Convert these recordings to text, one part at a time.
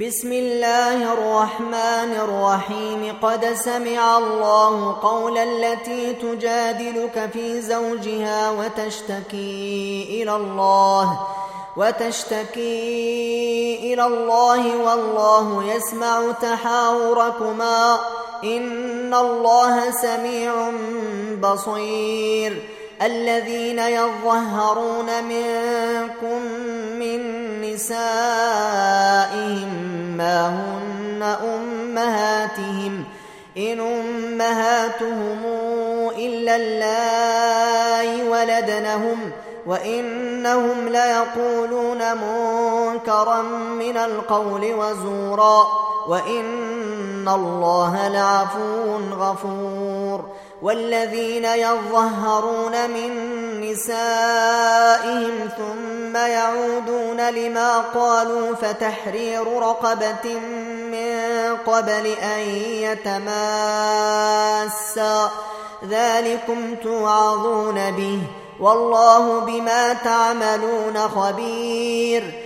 بسم الله الرحمن الرحيم. قد سمع الله قول التي تجادلك في زوجها وتشتكي إلى الله وتشتكي إلى الله والله يسمع تحاوركما. إن الله سميع بصير. الذين يظهرون منكم من نسائهم ما هن أمهاتهم إن أمهاتهم إلا اللائي ولدنهم وإنهم ليقولون منكرا من القول وزورا وإن الله لعفو غفور. والذين يظهرون من نسائهم ثم يعودون لما قالوا فتحرير رقبة من قبل أن يتماسا. ذلكم توعظون به. والله بما تعملون خبير.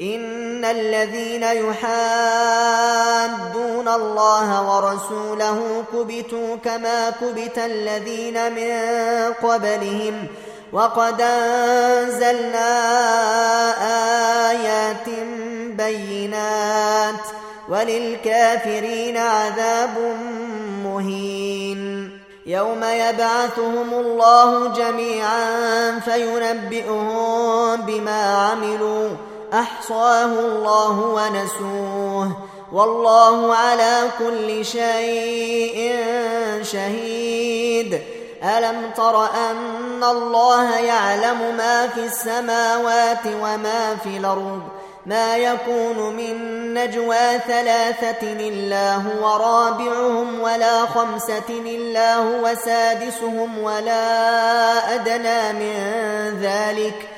إن الذين يحادون الله ورسوله كبتوا كما كبت الذين من قبلهم وقد أنزلنا آيات بينات وللكافرين عذاب مهين يوم يبعثهم الله جميعا فينبئهم بما عملوا أحصاه الله ونسوه والله على كل شيء شهيد. ألم تر أن الله يعلم ما في السماوات وما في الأرض؟ ما يكون من نجوى ثلاثة إلا هو رابعهم ولا خمسة إلا هو سادسهم ولا أدنى من ذلك.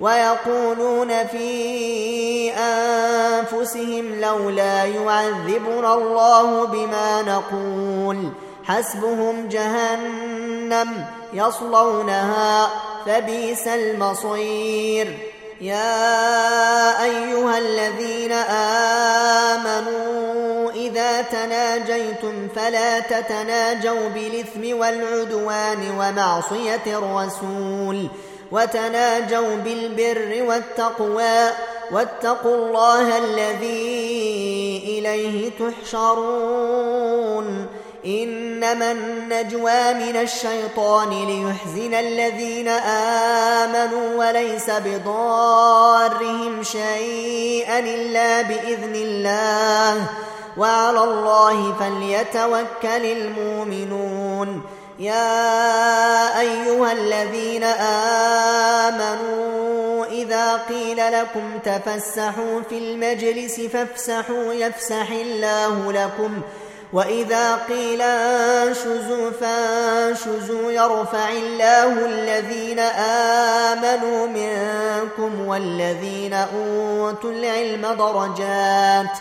ويقولون في أنفسهم لولا يعذبنا الله بما نقول. حسبهم جهنم يصلونها فبئس المصير. يا أيها الذين آمنوا إذا تناجيتم فلا تتناجوا بالإثم والعدوان ومعصية الرسول. وتناجوا بالبر والتقوى واتقوا الله الذي إليه تحشرون. إنما النجوى من الشيطان ليحزن الذين آمنوا وليس بضارهم شيئا إلا بإذن الله. وعلى الله فليتوكل المؤمنون. يا أيها الذين آمنوا إذا قيل لكم تفسحوا في المجلس فافسحوا يفسح الله لكم. وإذا قيل انشزوا فانشزوا يرفع الله الذين آمنوا منكم والذين أوتوا العلم درجات.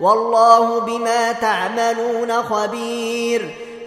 والله بما تعملون خبير.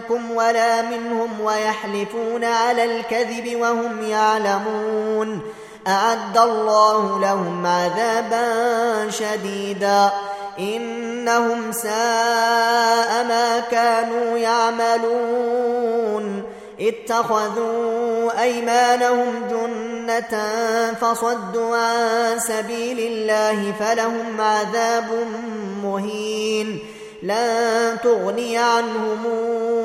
منكم ولا منهم ويحلفون على الكذب وهم يعلمون. أعد الله لهم عذابا شديدا. إنهم ساء ما كانوا يعملون. اتخذوا أيمانهم جنة فصدوا عن سبيل الله فلهم عذاب مهين. لن تغني عنهم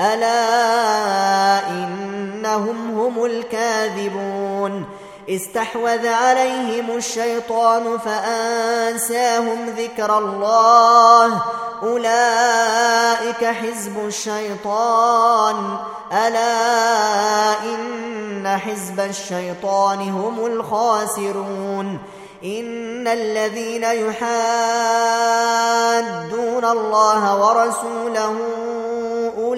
ألا إنهم هم الكاذبون استحوذ عليهم الشيطان فأنساهم ذكر الله أولئك حزب الشيطان ألا إن حزب الشيطان هم الخاسرون إن الذين يحادون الله ورسوله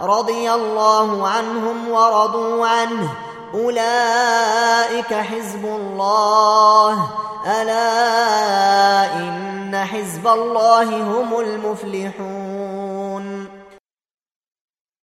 رضي الله عنهم ورضوا عنه. أولئك حزب الله. ألا إن حزب الله هم المفلحون.